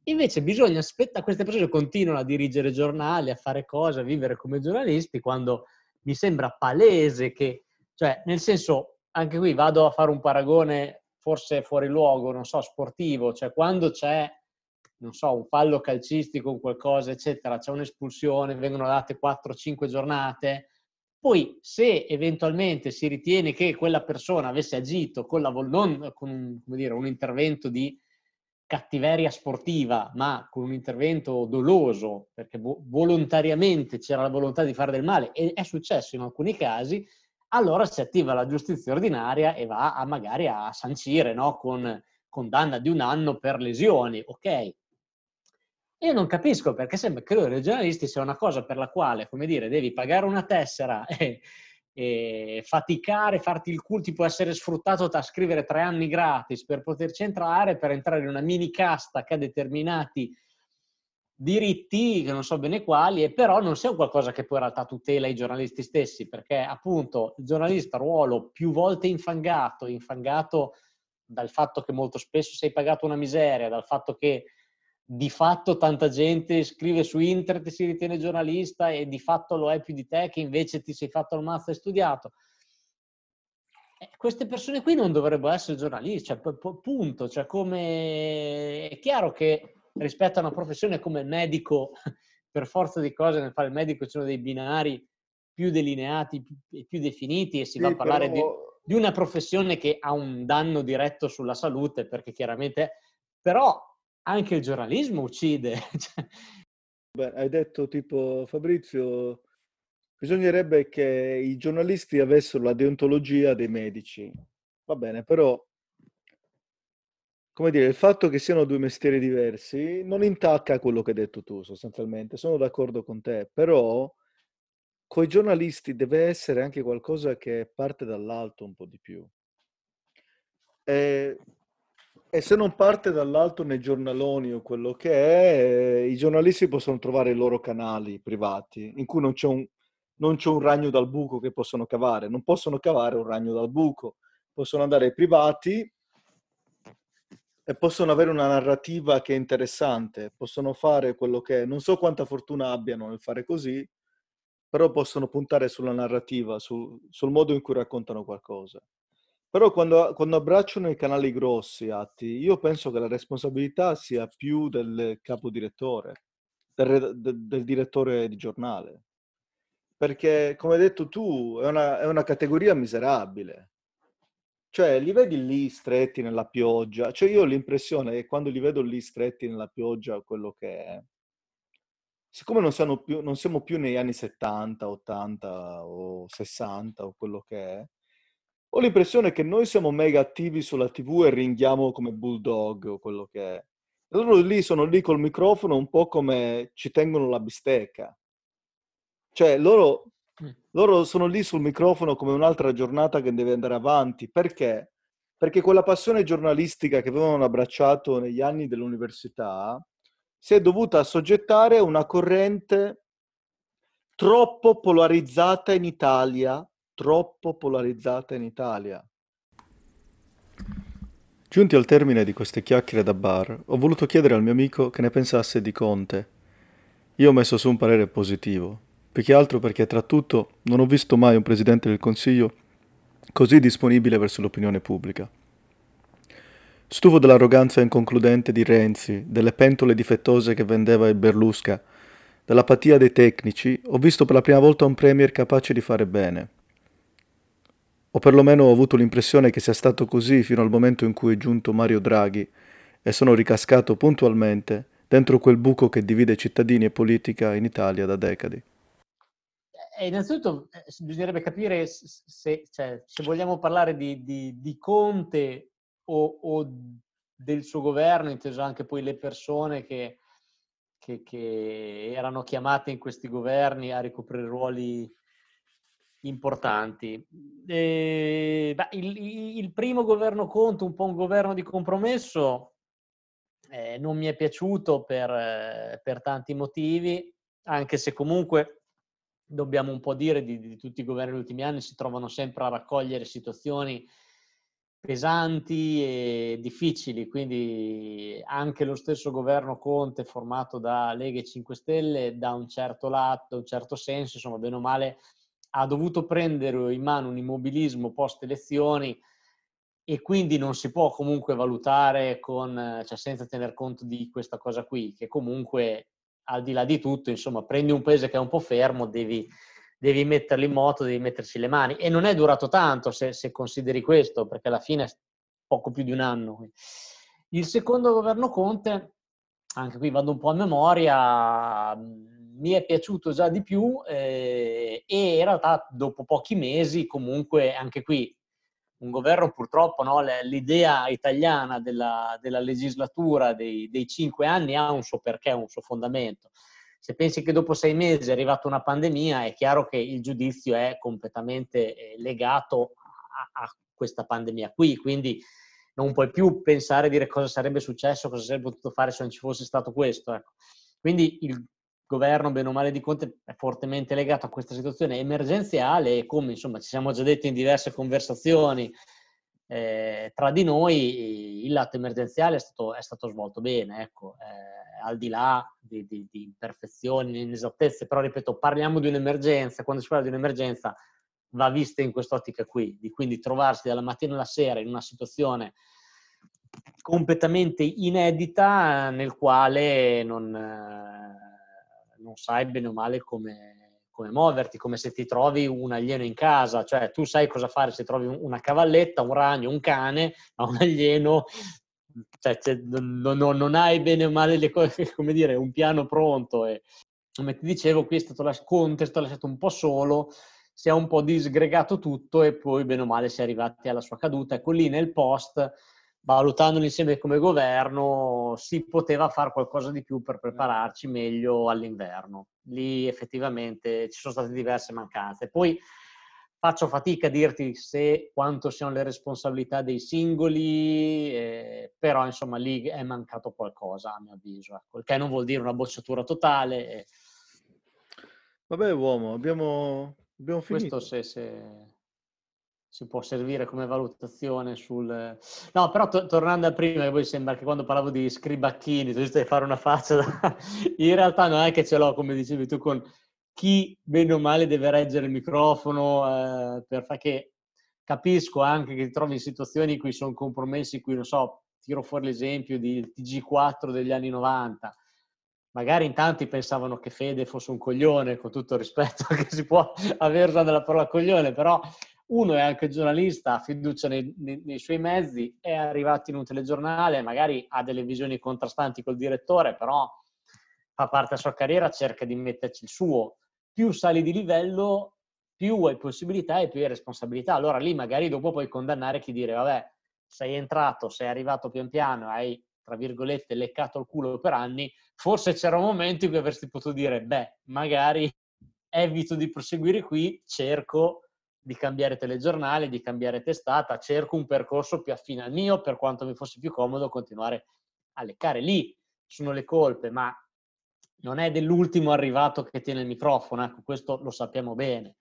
Invece bisogna aspettare, queste persone continuano a dirigere giornali, a fare cose, a vivere come giornalisti, quando mi sembra palese che, cioè, nel senso, anche qui vado a fare un paragone forse fuori luogo, non so, sportivo, cioè quando c'è, non so, un fallo calcistico, qualcosa, eccetera, c'è un'espulsione, vengono date 4-5 giornate, poi se eventualmente si ritiene che quella persona avesse agito con, la, non con un, dire, un intervento di cattiveria sportiva, ma con un intervento doloso, perché volontariamente c'era la volontà di fare del male, e è successo in alcuni casi, allora si attiva la giustizia ordinaria e va a magari a sancire no? con condanna di un anno per lesioni. Ok. Io non capisco perché sembra che i regionalisti sia una cosa per la quale, come dire, devi pagare una tessera e, e faticare, farti il culo, ti può essere sfruttato da scrivere tre anni gratis per poterci entrare, per entrare in una mini casta che ha determinati diritti, che non so bene quali, e però non sia un qualcosa che poi in realtà tutela i giornalisti stessi, perché appunto il giornalista ruolo più volte infangato, infangato dal fatto che molto spesso sei pagato una miseria, dal fatto che di fatto tanta gente scrive su internet e si ritiene giornalista e di fatto lo è più di te che invece ti sei fatto il mazzo e studiato. Eh, queste persone qui non dovrebbero essere giornalisti, cioè, punto. Cioè, come... È chiaro che rispetto a una professione come il medico, per forza di cose nel fare il medico ci sono dei binari più delineati e più definiti e si sì, va a parlare però... di, di una professione che ha un danno diretto sulla salute, perché chiaramente... Però anche il giornalismo uccide. Cioè Beh, hai detto tipo Fabrizio, bisognerebbe che i giornalisti avessero la deontologia dei medici. Va bene, però, come dire, il fatto che siano due mestieri diversi non intacca quello che hai detto tu, sostanzialmente. Sono d'accordo con te, però con i giornalisti deve essere anche qualcosa che parte dall'alto un po' di più. E e se non parte dall'alto nei giornaloni o quello che è, i giornalisti possono trovare i loro canali privati in cui non c'è, un, non c'è un ragno dal buco che possono cavare. Non possono cavare un ragno dal buco, possono andare ai privati e possono avere una narrativa che è interessante, possono fare quello che è. Non so quanta fortuna abbiano nel fare così, però possono puntare sulla narrativa, su, sul modo in cui raccontano qualcosa. Però quando, quando abbracciano i canali grossi, Atti, io penso che la responsabilità sia più del capodirettore, del, del, del direttore di giornale. Perché, come hai detto tu, è una, è una categoria miserabile. Cioè, li vedi lì stretti nella pioggia. Cioè, io ho l'impressione che quando li vedo lì stretti nella pioggia, quello che è, siccome non, più, non siamo più negli anni 70, 80 o 60 o quello che è, ho l'impressione che noi siamo mega attivi sulla TV e ringhiamo come bulldog o quello che è. loro lì sono lì col microfono un po' come ci tengono la bistecca. Cioè, loro. Loro sono lì sul microfono come un'altra giornata che deve andare avanti. Perché? perché quella passione giornalistica che avevano abbracciato negli anni dell'università si è dovuta assoggettare a una corrente troppo polarizzata in Italia, troppo polarizzata in Italia. Giunti al termine di queste chiacchiere da bar, ho voluto chiedere al mio amico che ne pensasse di Conte. Io ho messo su un parere positivo, più che altro perché tra tutto non ho visto mai un Presidente del Consiglio così disponibile verso l'opinione pubblica. Stufo dell'arroganza inconcludente di Renzi, delle pentole difettose che vendeva il Berlusca, dell'apatia dei tecnici, ho visto per la prima volta un premier capace di fare bene. O perlomeno ho avuto l'impressione che sia stato così fino al momento in cui è giunto Mario Draghi e sono ricascato puntualmente dentro quel buco che divide cittadini e politica in Italia da decadi. E innanzitutto eh, bisognerebbe capire se, cioè, se vogliamo parlare di, di, di Conte o, o, del suo governo, inteso anche poi le persone che, che, che erano chiamate in questi governi a ricoprire ruoli importanti. E, beh, il, il, primo governo Conte, un po' un governo di compromesso, eh, non mi è piaciuto per, eh, per tanti motivi, anche se comunque dobbiamo un po' dire di, di tutti i governi degli ultimi anni, si trovano sempre a raccogliere situazioni pesanti e difficili, quindi anche lo stesso governo Conte formato da Lega e 5 Stelle da un certo lato, un certo senso, insomma, bene o male, ha dovuto prendere in mano un immobilismo post elezioni e quindi non si può comunque valutare con, cioè senza tener conto di questa cosa qui, che comunque al di là di tutto, insomma, prendi un paese che è un po' fermo, devi, devi metterlo in moto, devi metterci le mani. E non è durato tanto se, se consideri questo, perché alla fine è poco più di un anno. Il secondo governo Conte, anche qui vado un po' a memoria, mi è piaciuto già di più eh, e in realtà dopo pochi mesi comunque anche qui un governo purtroppo, no, l'idea italiana della, della legislatura dei, dei, cinque anni ha un suo perché, un suo fondamento. Se pensi che dopo sei mesi è arrivata una pandemia, è chiaro che il giudizio è completamente eh, legato a, a questa pandemia qui, quindi non puoi più pensare e dire cosa sarebbe successo, cosa sarebbe potuto fare se non ci fosse stato questo. Ecco. Quindi il governo, bene o male di Conte, è fortemente legato a questa situazione emergenziale e come insomma ci siamo già detti in diverse conversazioni eh, tra di noi, il lato emergenziale è stato, è stato svolto bene, ecco, eh, al di là di, di, di imperfezioni, inesattezze, però ripeto, parliamo di un'emergenza, quando si parla di un'emergenza va vista in quest'ottica qui, di quindi trovarsi dalla mattina alla sera in una situazione completamente inedita nel quale non, non sai bene o male come, come, muoverti, come se ti trovi un alieno in casa, cioè tu sai cosa fare se trovi una cavalletta, un ragno, un cane, ma un alieno, cioè, cioè, non, non, hai bene o male le cose, come dire, un piano pronto. E, come ti dicevo, qui è stato lasciato, è stato lasciato un po' solo, si è un po' disgregato tutto e poi bene o male si è arrivati alla sua caduta. Ecco lì nel post valutandolo insieme come governo, si poteva fare qualcosa di più per prepararci meglio all'inverno. Lì effettivamente ci sono state diverse mancanze. Poi faccio fatica a dirti se quanto siano le responsabilità dei singoli, eh, però insomma lì è mancato qualcosa a mio avviso, ecco. il che non vuol dire una bocciatura totale. Eh. Vabbè uomo, abbiamo, abbiamo finito. Questo se, se si può servire come valutazione sul... No, però to- tornando a prima, che poi sembra che quando parlavo di scribacchini, tu stai fare una faccia, da... in realtà non è che ce l'ho, come dicevi tu, con chi bene o male deve reggere il microfono, eh, per fare che capisco anche che ti trovi in situazioni in cui sono compromessi, in cui, non so, tiro fuori l'esempio di TG4 degli anni 90, magari in tanti pensavano che Fede fosse un coglione, con tutto il rispetto che si può avere usando la parola coglione, però uno è anche giornalista, ha fiducia nei, nei, nei, suoi mezzi, è arrivato in un telegiornale, magari ha delle visioni contrastanti col direttore, però fa parte della sua carriera, cerca di metterci il suo. Più sali di livello, più hai possibilità e più hai responsabilità. Allora lì magari dopo puoi condannare chi dire, vabbè, sei entrato, sei arrivato pian piano, hai, tra virgolette, leccato il culo per anni, forse c'era un momento in cui avresti potuto dire, beh, magari evito di proseguire qui, cerco di cambiare telegiornale, di cambiare testata, cerco un percorso più affine al mio, per quanto mi fosse più comodo continuare a leccare. Lì sono le colpe, ma non è dell'ultimo arrivato che tiene il microfono, ecco, questo lo sappiamo bene.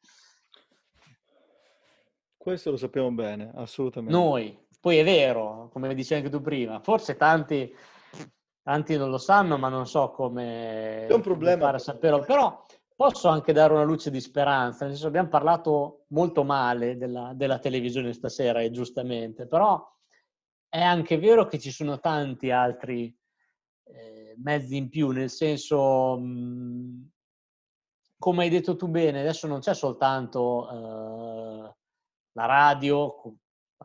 Questo lo sappiamo bene, assolutamente. Noi, poi è vero, come dicevi anche tu prima, forse tanti, tanti non lo sanno, ma non so come è un problema. saperlo, però posso anche dare una luce di speranza, nel senso abbiamo parlato molto male della, della televisione stasera, e giustamente, però è anche vero che ci sono tanti altri eh, mezzi in più, nel senso, mh, come hai detto tu bene, adesso non c'è soltanto eh, la radio,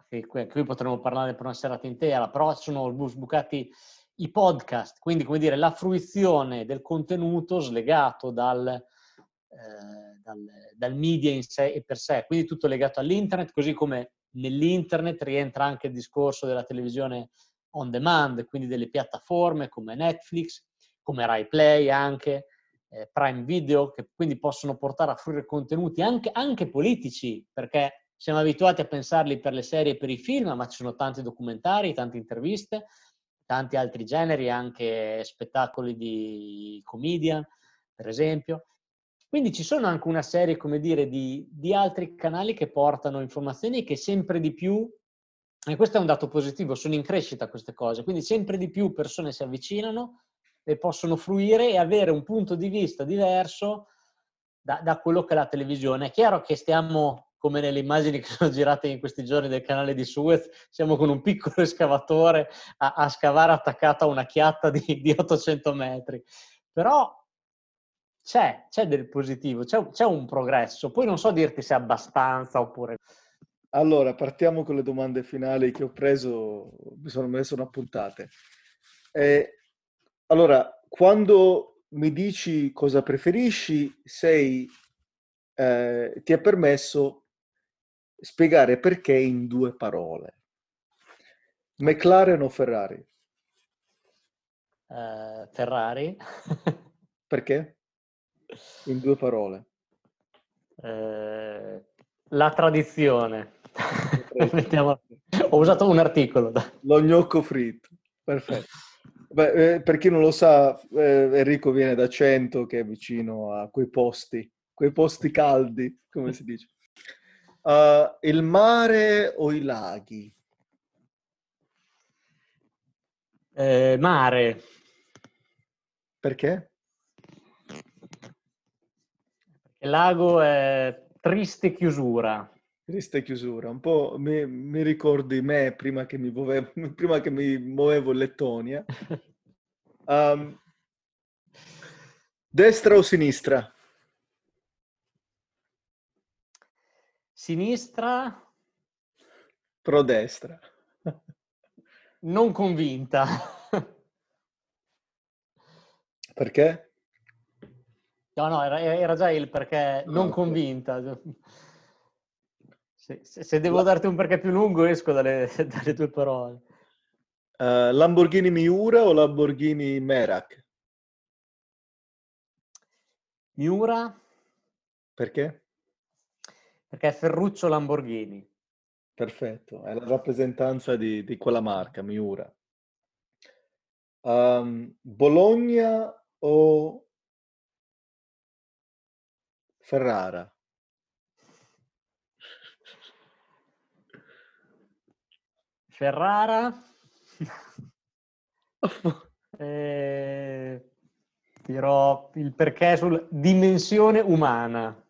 che qui potremmo parlare per una serata intera, però sono sbucati i podcast, quindi come dire la fruizione del contenuto slegato dal, eh, dal, dal media in sé e per sé, quindi tutto legato all'internet, così come nell'internet rientra anche il discorso della televisione on demand, quindi delle piattaforme come Netflix, come Rai Play anche, eh, Prime Video, che quindi possono portare a fruire contenuti anche, anche politici, perché siamo abituati a pensarli per le serie e per i film, ma ci sono tanti documentari, tante interviste, tanti altri generi, anche spettacoli di comedian, per esempio. Quindi ci sono anche una serie, come dire, di, di altri canali che portano informazioni che sempre di più, e questo è un dato positivo, sono in crescita queste cose, quindi sempre di più persone si avvicinano e possono fruire e avere un punto di vista diverso da, da quello che è la televisione. È chiaro che stiamo come nelle immagini che sono girate in questi giorni del canale di Suez, siamo con un piccolo escavatore a, a scavare attaccato a una chiatta di, di 800 metri. Però c'è, c'è del positivo, c'è, c'è, un progresso. Poi non so dirti se è abbastanza oppure... Allora, partiamo con le domande finali che ho preso, mi sono messo una puntate. Eh, allora, quando mi dici cosa preferisci, sei, eh, ti è permesso spiegare perché in due parole. McLaren o Ferrari? Uh, Ferrari. perché? In due parole. Uh, la tradizione. Ho usato un articolo. Lo gnocco fritto. Perfetto. Beh, eh, per chi non lo sa, eh, Enrico viene da Cento, che è vicino a quei posti, quei posti caldi, come si dice. Uh, il mare o i laghi? Eh, mare. Perché? Il lago è triste chiusura. Triste chiusura, un po' mi, mi ricordi me prima che mi muovevo, prima che mi muovevo in Lettonia. Um, destra o sinistra? Sinistra. Pro destra. non convinta. Perché? No, no, era, era già il perché non okay. convinta. Se, se, se, devo darti un perché più lungo esco dalle, dalle tue parole. Uh, Lamborghini Miura o Lamborghini Merak? Miura. Perché? perché è Ferruccio Lamborghini. Perfetto, è la rappresentanza di, di quella marca, Miura. Um, Bologna o Ferrara? Ferrara? eh, dirò il perché sulla dimensione umana.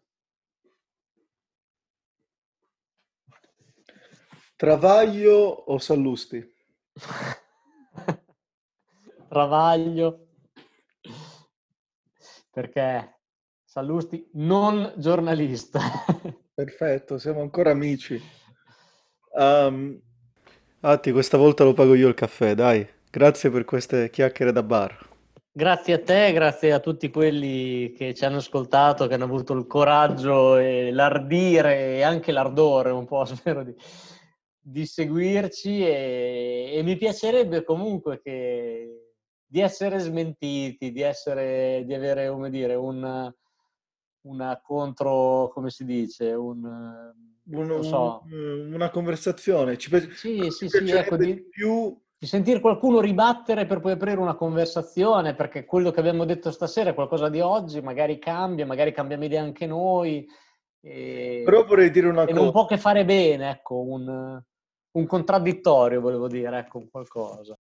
Travaglio o Sallusti? Travaglio. Perché Sallusti non giornalista. Perfetto, siamo ancora amici. Um, Atti, questa volta lo pago io il caffè, dai. Grazie per queste chiacchiere da bar. Grazie a te, grazie a tutti quelli che ci hanno ascoltato, che hanno avuto il coraggio e l'ardire e anche l'ardore, un po', spero di, di seguirci e, e, mi piacerebbe comunque che, di essere smentiti, di, essere, di avere, come dire, un, una contro, come si dice, un, un, so. una conversazione. Ci, sì, ci sì, sì, ecco, di, più... di sentire qualcuno ribattere per poi aprire una conversazione, perché quello che abbiamo detto stasera è qualcosa di oggi, magari cambia, magari cambiamo idea anche noi. E, Però vorrei dire una e cosa. non può che fare bene, ecco, un, un contraddittorio, volevo dire, ecco, qualcosa.